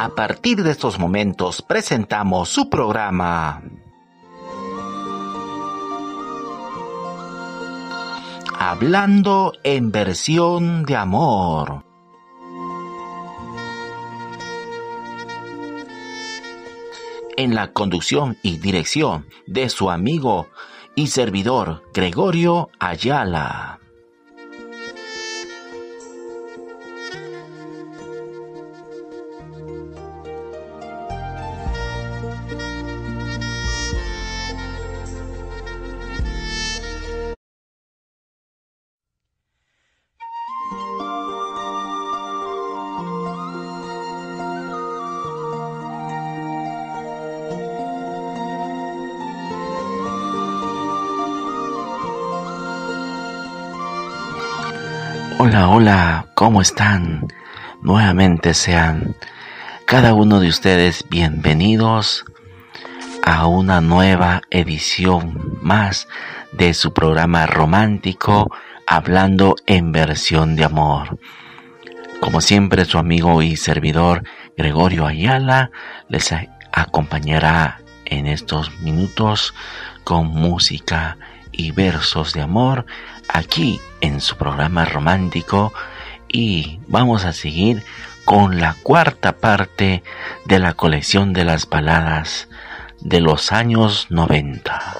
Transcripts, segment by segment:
A partir de estos momentos presentamos su programa. Hablando en versión de amor. En la conducción y dirección de su amigo y servidor Gregorio Ayala. Hola, ¿cómo están? Nuevamente sean cada uno de ustedes bienvenidos a una nueva edición más de su programa romántico hablando en versión de amor. Como siempre, su amigo y servidor Gregorio Ayala les acompañará en estos minutos con música y versos de amor aquí en su programa romántico y vamos a seguir con la cuarta parte de la colección de las baladas de los años 90.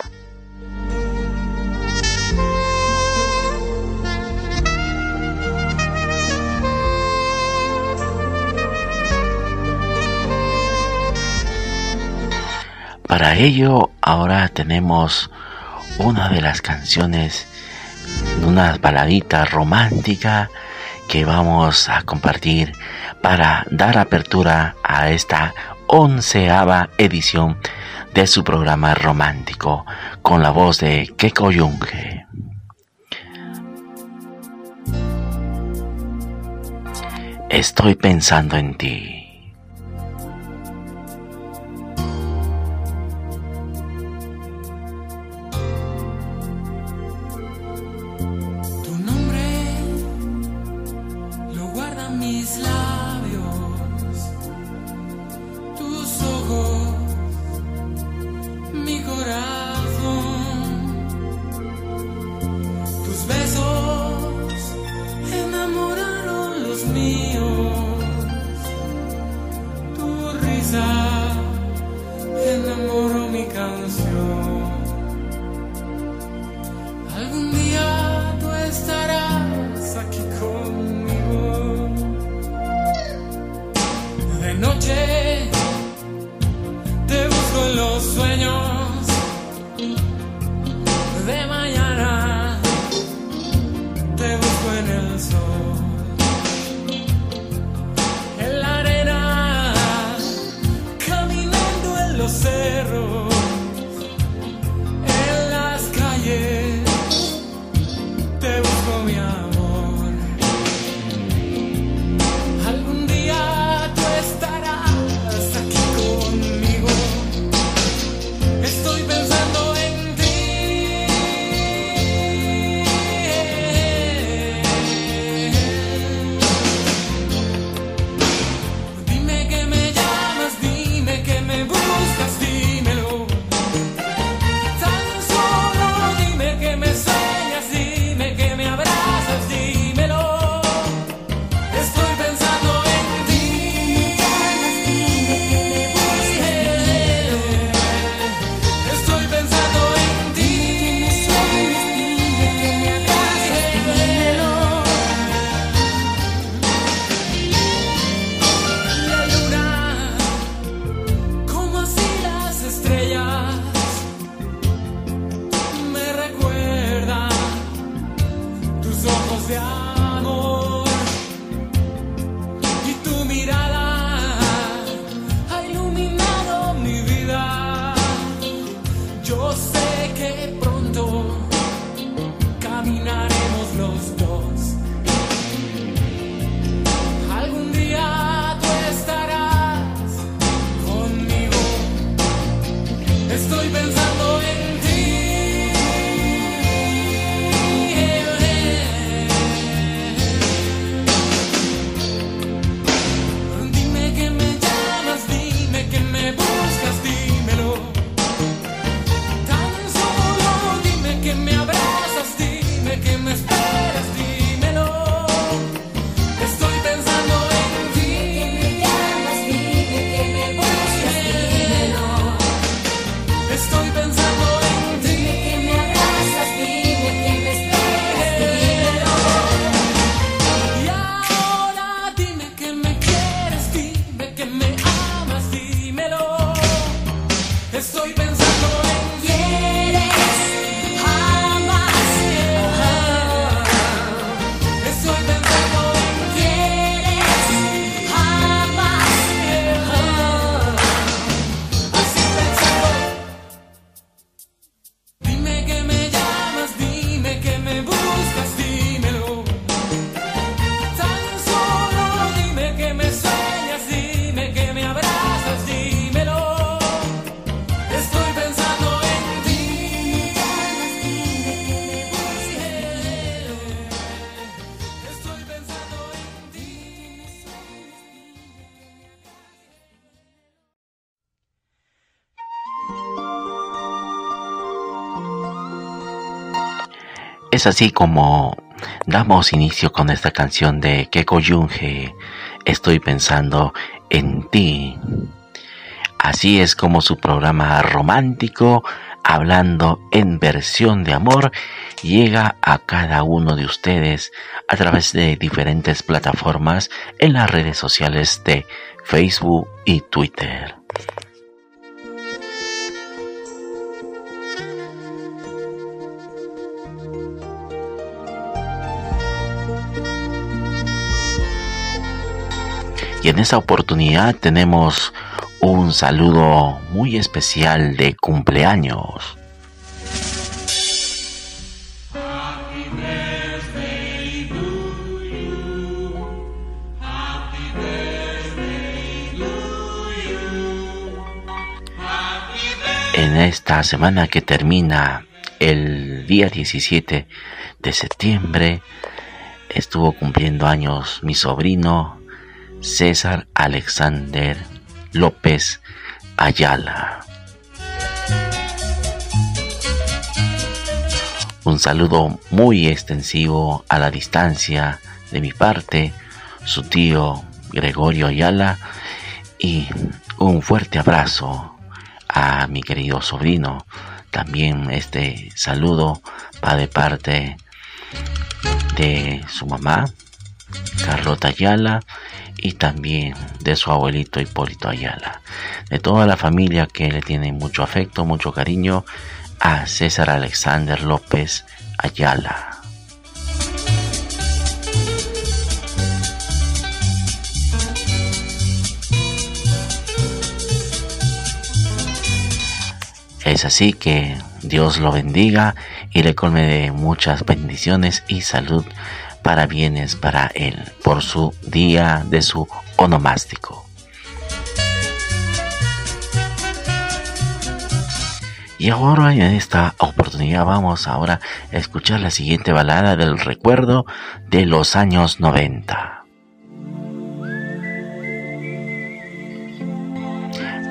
Para ello ahora tenemos una de las canciones una baladita romántica que vamos a compartir para dar apertura a esta onceava edición de su programa romántico con la voz de Keko Yunge. Estoy pensando en ti. Es así como damos inicio con esta canción de Keko Yunge, Estoy pensando en ti. Así es como su programa romántico, hablando en versión de amor, llega a cada uno de ustedes a través de diferentes plataformas en las redes sociales de Facebook y Twitter. En esta oportunidad tenemos un saludo muy especial de cumpleaños. En esta semana que termina el día 17 de septiembre, estuvo cumpliendo años mi sobrino César Alexander López Ayala. Un saludo muy extensivo a la distancia de mi parte, su tío Gregorio Ayala, y un fuerte abrazo a mi querido sobrino. También este saludo va de parte de su mamá, Carlota Ayala, y también de su abuelito Hipólito Ayala, de toda la familia que le tiene mucho afecto, mucho cariño a César Alexander López Ayala. Es así que Dios lo bendiga y le colme de muchas bendiciones y salud para bienes para él por su día de su onomástico. Y ahora en esta oportunidad vamos ahora a escuchar la siguiente balada del recuerdo de los años 90.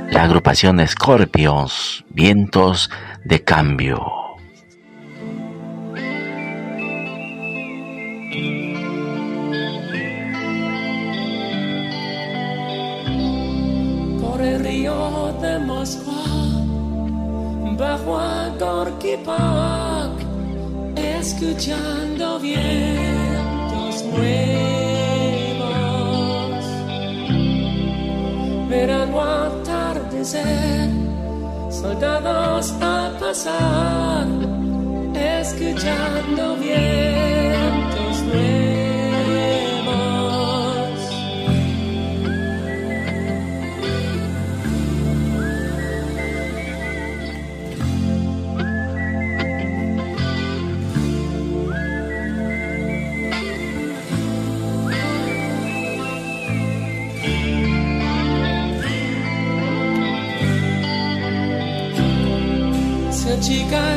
La agrupación Scorpions, Vientos de Cambio. Bajo a Gorky Park, escuchando vientos nuevos. Verano atardecer, soldados a pasar, escuchando vientos. Chica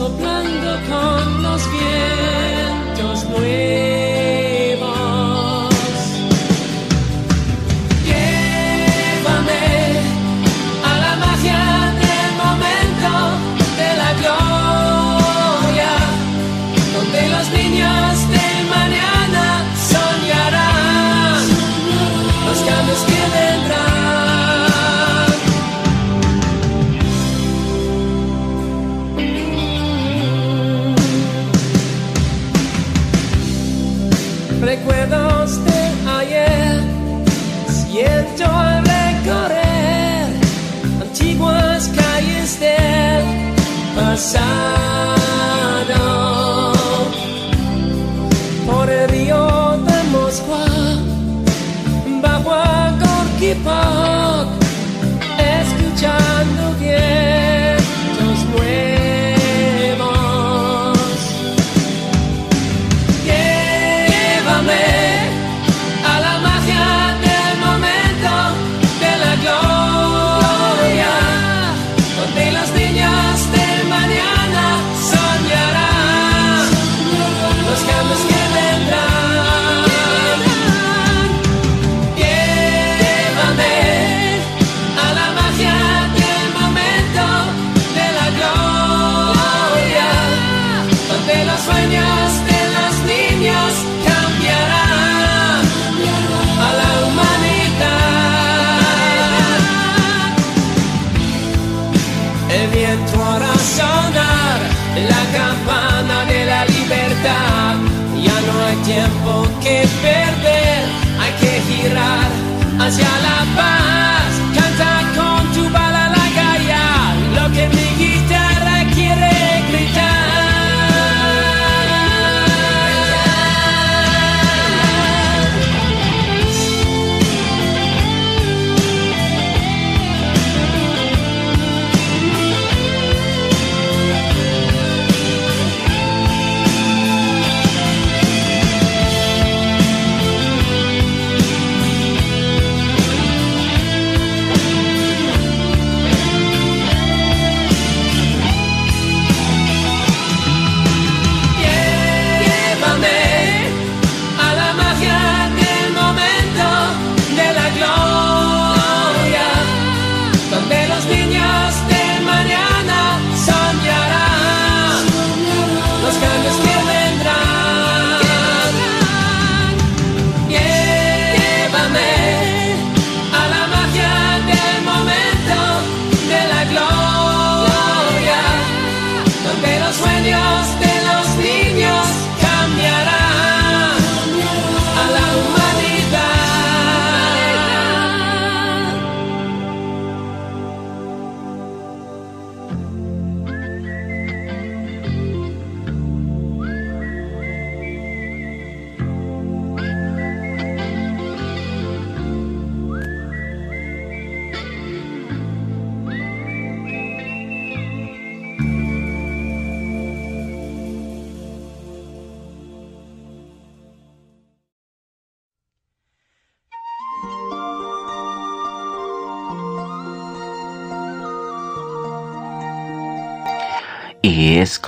soplando con los vientos ahora sonar la campana de la libertad. Ya no hay tiempo que perder, hay que girar hacia la paz.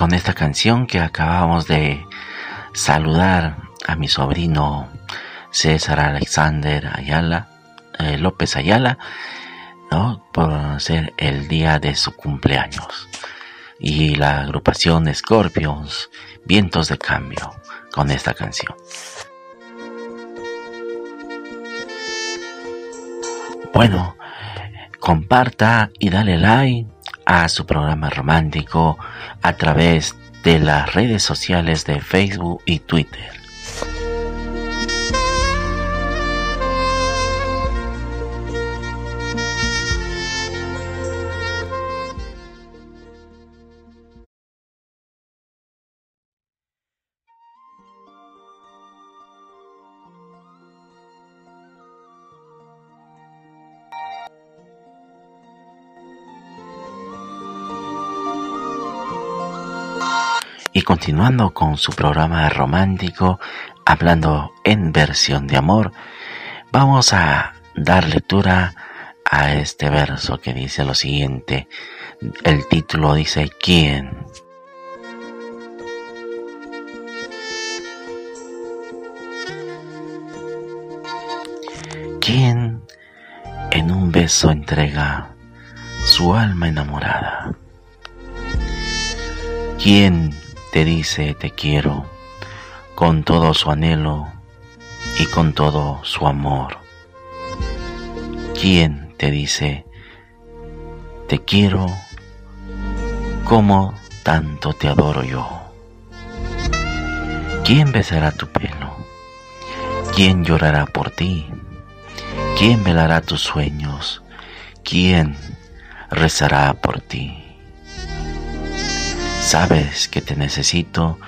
Con esta canción que acabamos de saludar a mi sobrino César Alexander Ayala, eh, López Ayala, ¿no? por ser el día de su cumpleaños. Y la agrupación Scorpions, Vientos de Cambio, con esta canción. Bueno, comparta y dale like a su programa romántico a través de las redes sociales de Facebook y Twitter. Continuando con su programa romántico, hablando en versión de amor, vamos a dar lectura a este verso que dice lo siguiente. El título dice ¿Quién? ¿Quién en un beso entrega su alma enamorada? ¿Quién te dice te quiero con todo su anhelo y con todo su amor? ¿Quién te dice te quiero como tanto te adoro yo? ¿Quién besará tu pelo? ¿Quién llorará por ti? ¿Quién velará tus sueños? ¿Quién rezará por ti? Sabes que te necesito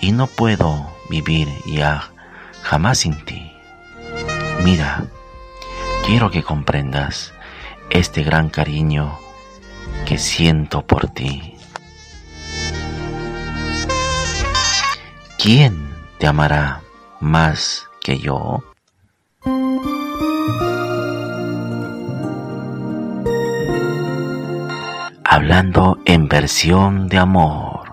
y no puedo vivir ya jamás sin ti. Mira, quiero que comprendas este gran cariño que siento por ti. ¿Quién te amará más que yo? Hablando en versión de amor.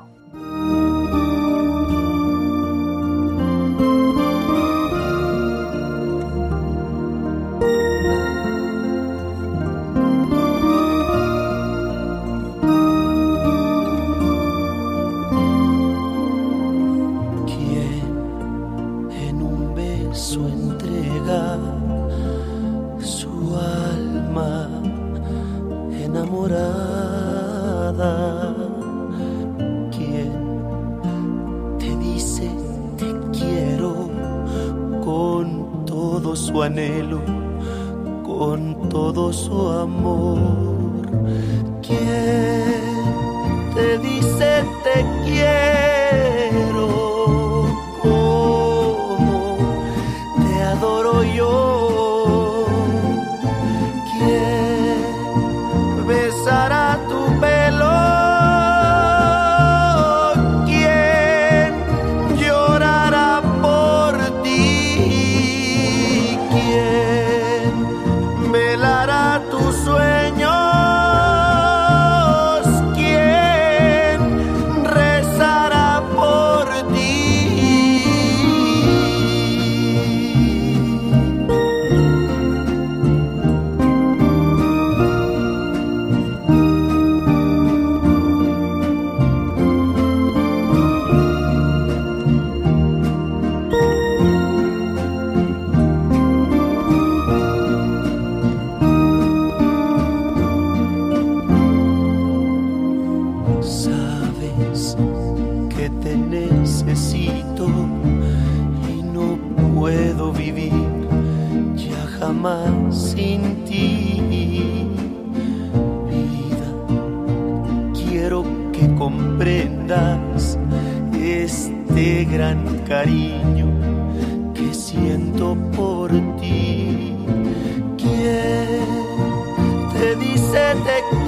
Take.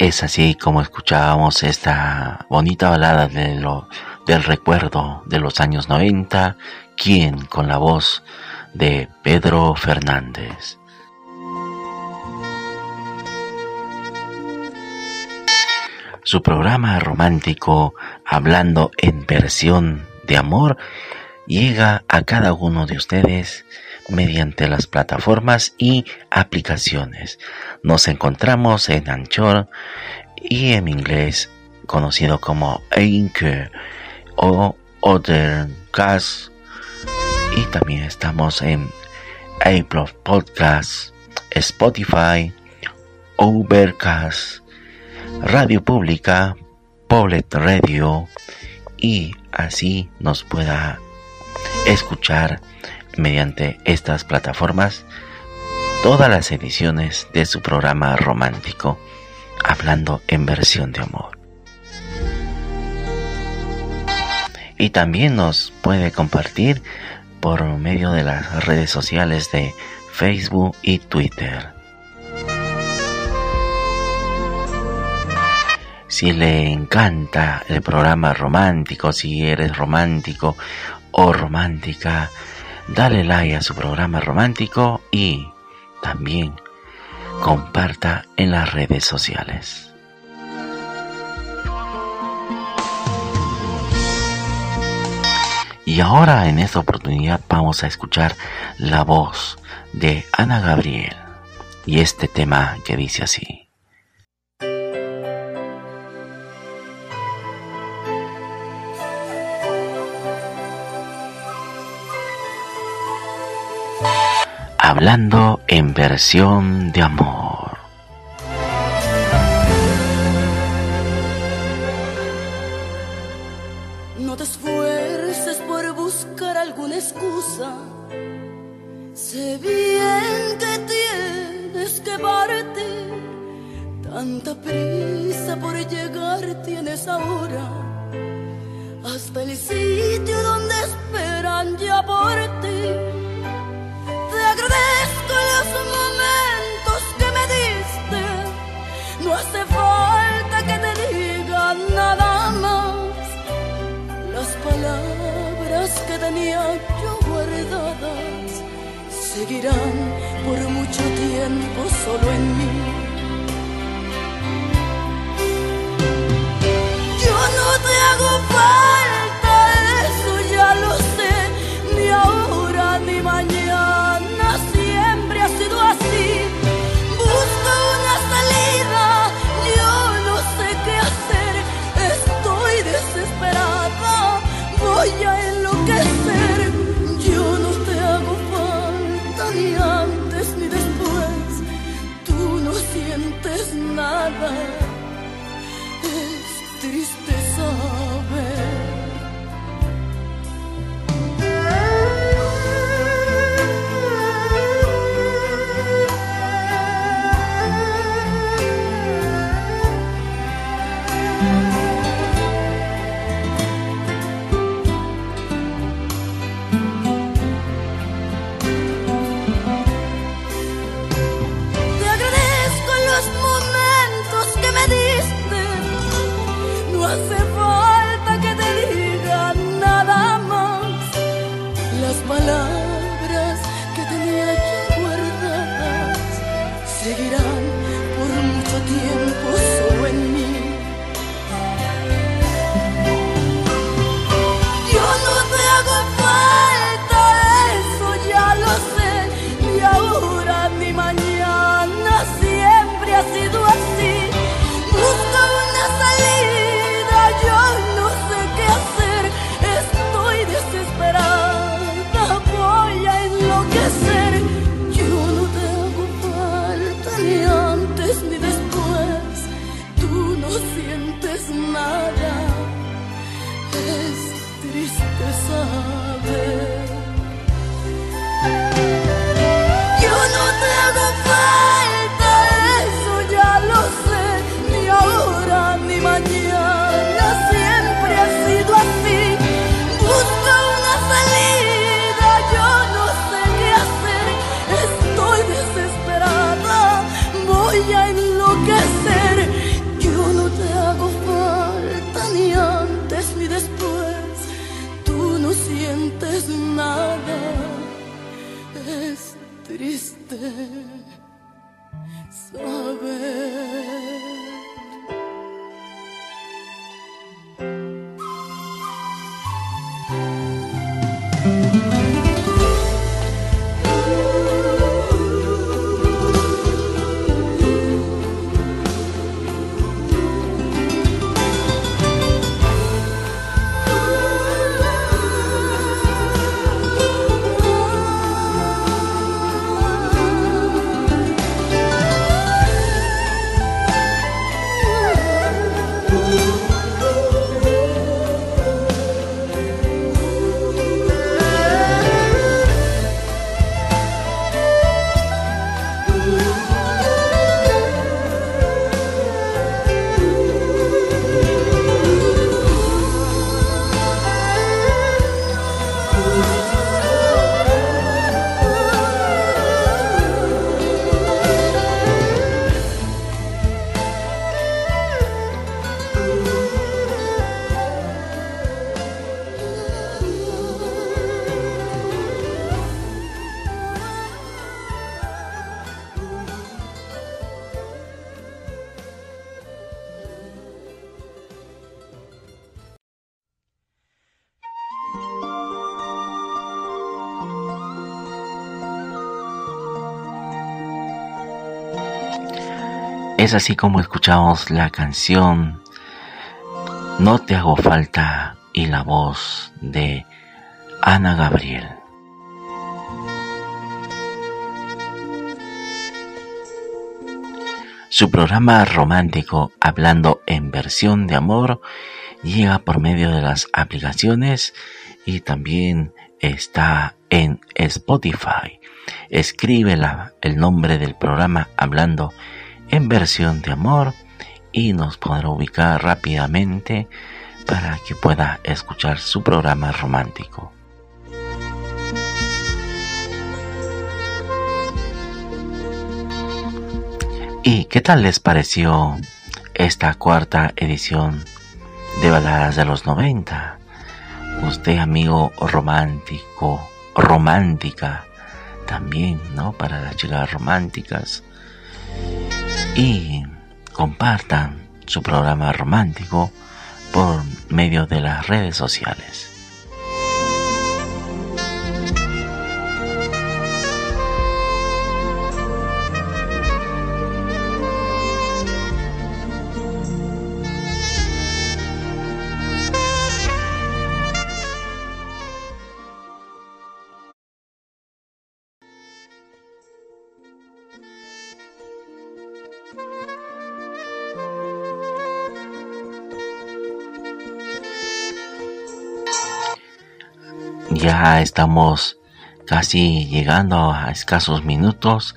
Es así como escuchábamos esta bonita balada de lo, del recuerdo de los años 90, quien con la voz de Pedro Fernández. Su programa romántico, hablando en versión de amor, llega a cada uno de ustedes mediante las plataformas y aplicaciones. Nos encontramos en Anchor y en inglés conocido como Anchor o Othercast y también estamos en Apple Podcasts, Spotify, Overcast, Radio Pública, Poblet Radio y así nos pueda escuchar mediante estas plataformas todas las ediciones de su programa romántico, hablando en versión de amor. Y también nos puede compartir por medio de las redes sociales de Facebook y Twitter. Si le encanta el programa romántico, si eres romántico o romántica, dale like a su programa romántico y también comparta en las redes sociales. Y ahora en esta oportunidad vamos a escuchar la voz de Ana Gabriel y este tema que dice así. Hablando en versión de amor. No te esfuerces por buscar alguna excusa. Sé bien que tienes que partir. Tanta prisa por llegar tienes ahora. Hasta el sitio donde esperan ya por ti seguirán por mucho tiempo solo en mí. Yo no te hago falta, Es es así como escuchamos la canción No te hago falta y la voz de Ana Gabriel. Su programa romántico Hablando en versión de amor llega por medio de las aplicaciones y también está en Spotify. escribela el nombre del programa Hablando en versión de amor y nos podrá ubicar rápidamente para que pueda escuchar su programa romántico. ¿Y qué tal les pareció esta cuarta edición de Baladas de los 90? Usted, amigo romántico, romántica, también, ¿no? Para las chicas románticas. Y compartan su programa romántico por medio de las redes sociales. Estamos casi llegando a escasos minutos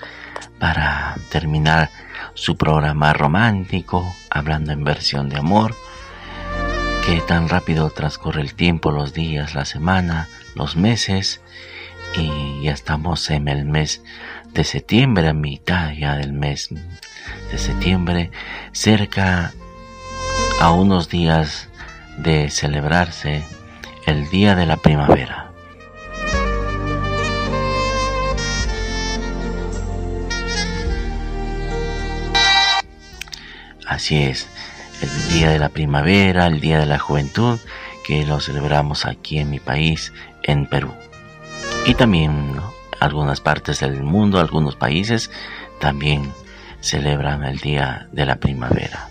para terminar su programa romántico, hablando en versión de amor. Que tan rápido transcurre el tiempo, los días, la semana, los meses. Y ya estamos en el mes de septiembre, a mitad ya del mes de septiembre, cerca a unos días de celebrarse el Día de la Primavera. Así es, el Día de la Primavera, el Día de la Juventud, que lo celebramos aquí en mi país, en Perú. Y también algunas partes del mundo, algunos países, también celebran el Día de la Primavera.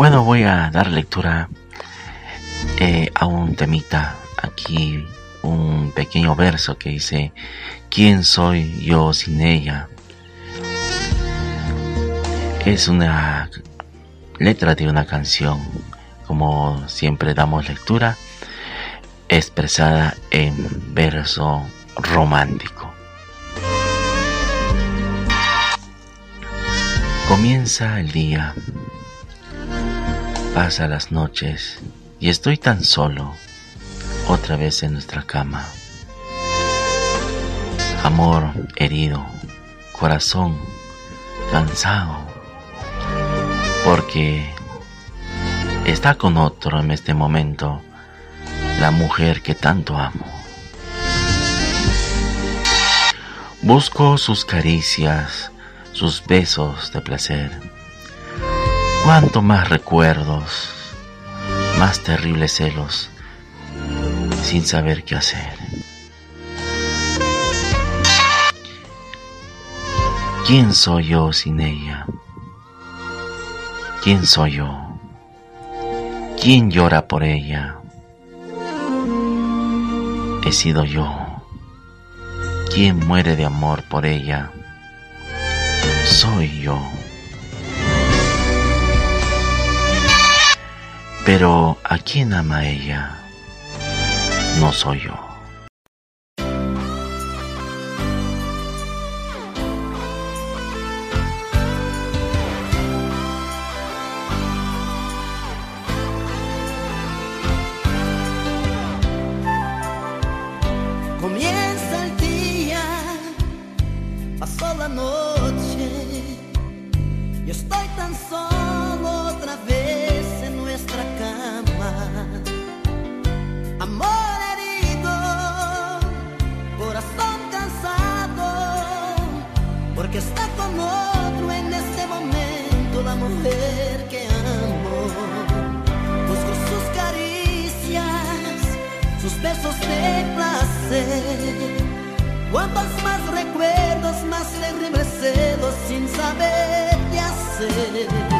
Bueno, voy a dar lectura eh, a un temita aquí, un pequeño verso que dice, ¿quién soy yo sin ella? Es una letra de una canción, como siempre damos lectura, expresada en verso romántico. Comienza el día Pasa las noches y estoy tan solo, otra vez en nuestra cama. Amor herido, corazón cansado, porque está con otro en este momento la mujer que tanto amo. Busco sus caricias, sus besos de placer Cuánto más recuerdos, más terribles celos, sin saber qué hacer. ¿Quién soy yo sin ella? ¿Quién soy yo? ¿Quién llora por ella? He sido yo. ¿Quién muere de amor por ella? Soy yo. Pero ¿a quién ama ella? No soy yo. nueva mujer que amo. Busco sus caricias, sus besos de placer. Cuantos más recuerdos, más terribles sin saber qué hacer.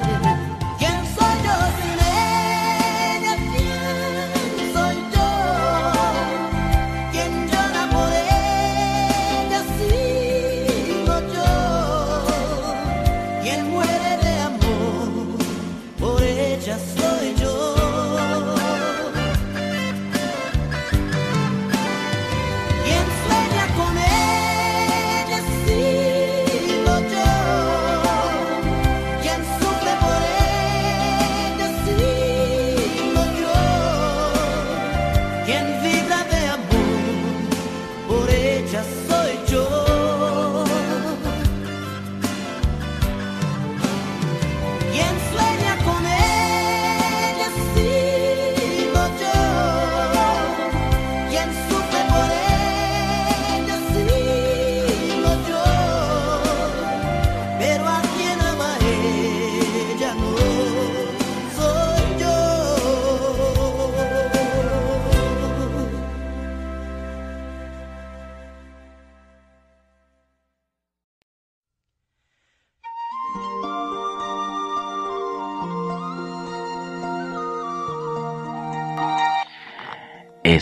qué hacer.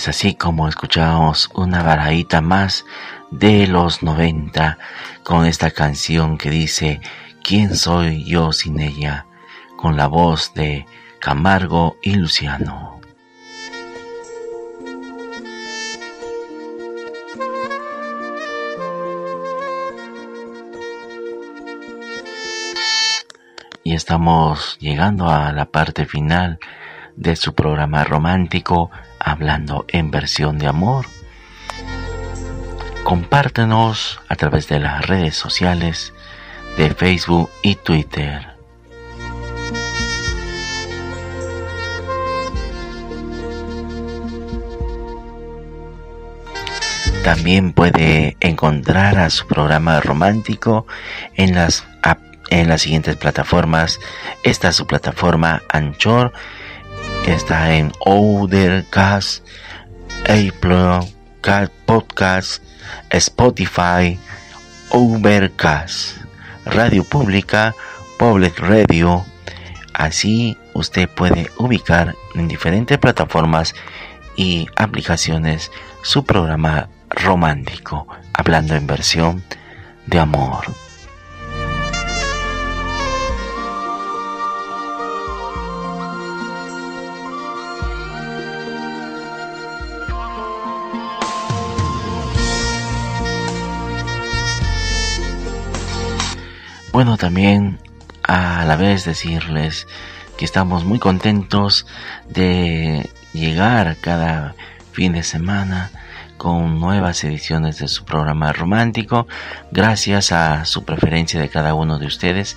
Es así como escuchamos una baradita más de los 90 con esta canción que dice ¿Quién soy yo sin ella? con la voz de Camargo y Luciano. Y estamos llegando a la parte final de su programa romántico hablando en versión de amor. Compártenos a través de las redes sociales de Facebook y Twitter. También puede encontrar a su programa romántico en las, en las siguientes plataformas. Esta es su plataforma Anchor está en Overcast, Apple Podcast, Spotify, Overcast, Radio Pública, Public Radio. Así usted puede ubicar en diferentes plataformas y aplicaciones su programa romántico, hablando en versión de amor. Bueno, también a la vez decirles que estamos muy contentos de llegar cada fin de semana con nuevas ediciones de su programa romántico, gracias a su preferencia de cada uno de ustedes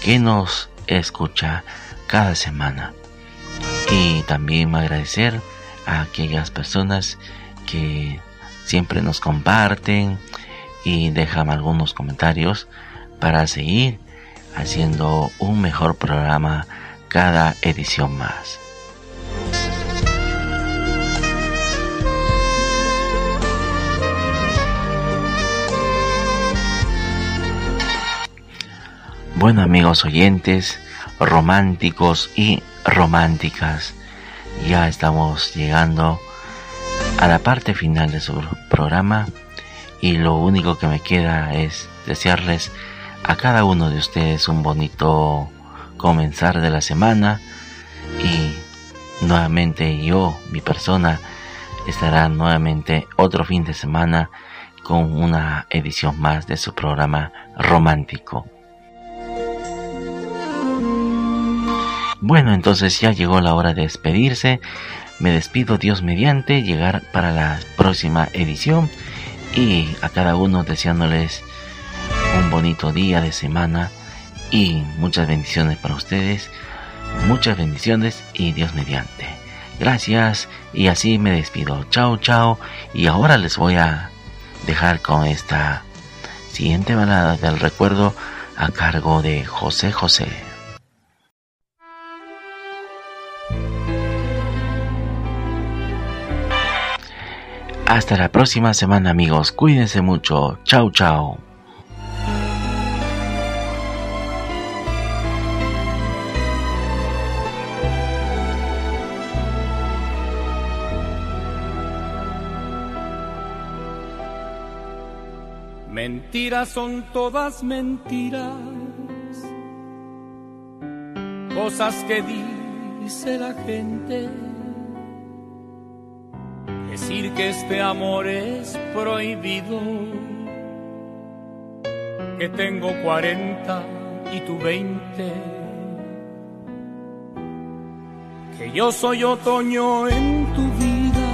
que nos escucha cada semana. Y también agradecer a aquellas personas que siempre nos comparten y dejan algunos comentarios para seguir haciendo un mejor programa cada edición más. Bueno amigos oyentes, románticos y románticas, ya estamos llegando a la parte final de su programa y lo único que me queda es desearles a cada uno de ustedes un bonito comenzar de la semana y nuevamente yo, mi persona, estará nuevamente otro fin de semana con una edición más de su programa romántico. Bueno, entonces ya llegó la hora de despedirse. Me despido Dios mediante, llegar para la próxima edición y a cada uno deseándoles un bonito día de semana y muchas bendiciones para ustedes, muchas bendiciones y Dios mediante. Gracias y así me despido. Chao, chao. Y ahora les voy a dejar con esta siguiente balada del recuerdo a cargo de José José. Hasta la próxima semana amigos, cuídense mucho. Chao, chao. Mentiras son todas mentiras, cosas que dice la gente. Decir que este amor es prohibido, que tengo 40 y tú 20, que yo soy otoño en tu vida.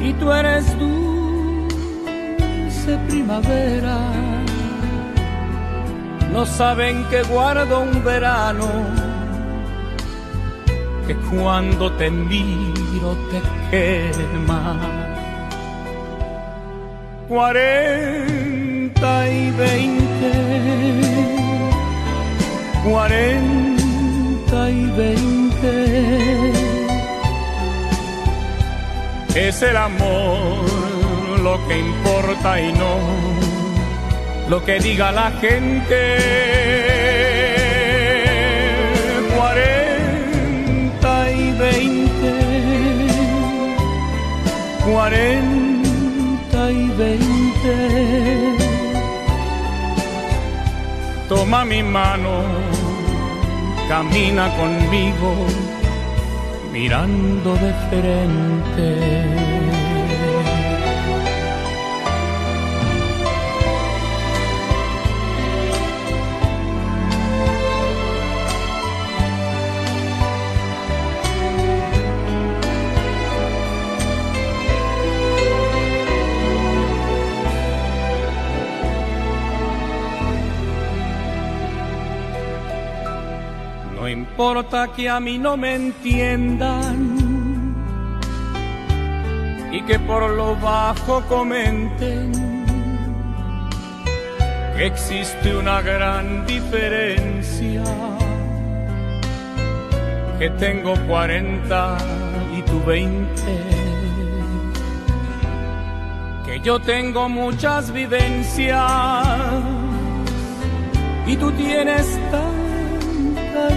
Y tú eres dulce primavera. No saben que guardo un verano, que cuando te miro te quema. Cuarenta y veinte, cuarenta y veinte. Es el amor lo que importa y no lo que diga la gente. Cuarenta y veinte, cuarenta y veinte. Toma mi mano, camina conmigo, mirando de frente. Importa que a mí no me entiendan y que por lo bajo comenten que existe una gran diferencia, que tengo 40 y tú 20, que yo tengo muchas vivencias y tú tienes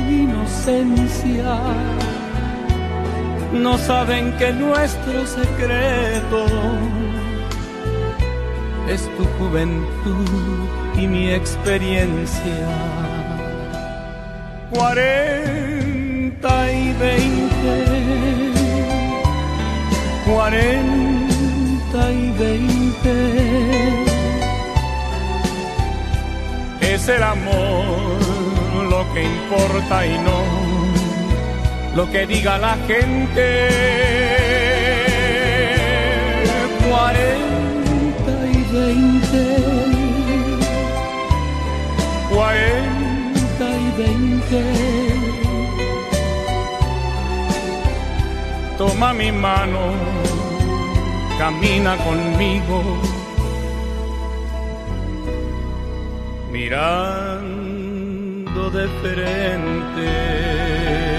inocencia. No saben que nuestro secreto es tu juventud y mi experiencia. Cuarenta y veinte, cuarenta y veinte. Es el amor lo que importa y no lo que diga la gente. Cuarenta y veinte, cuarenta y veinte. Toma mi mano, camina conmigo. Mirando de frente.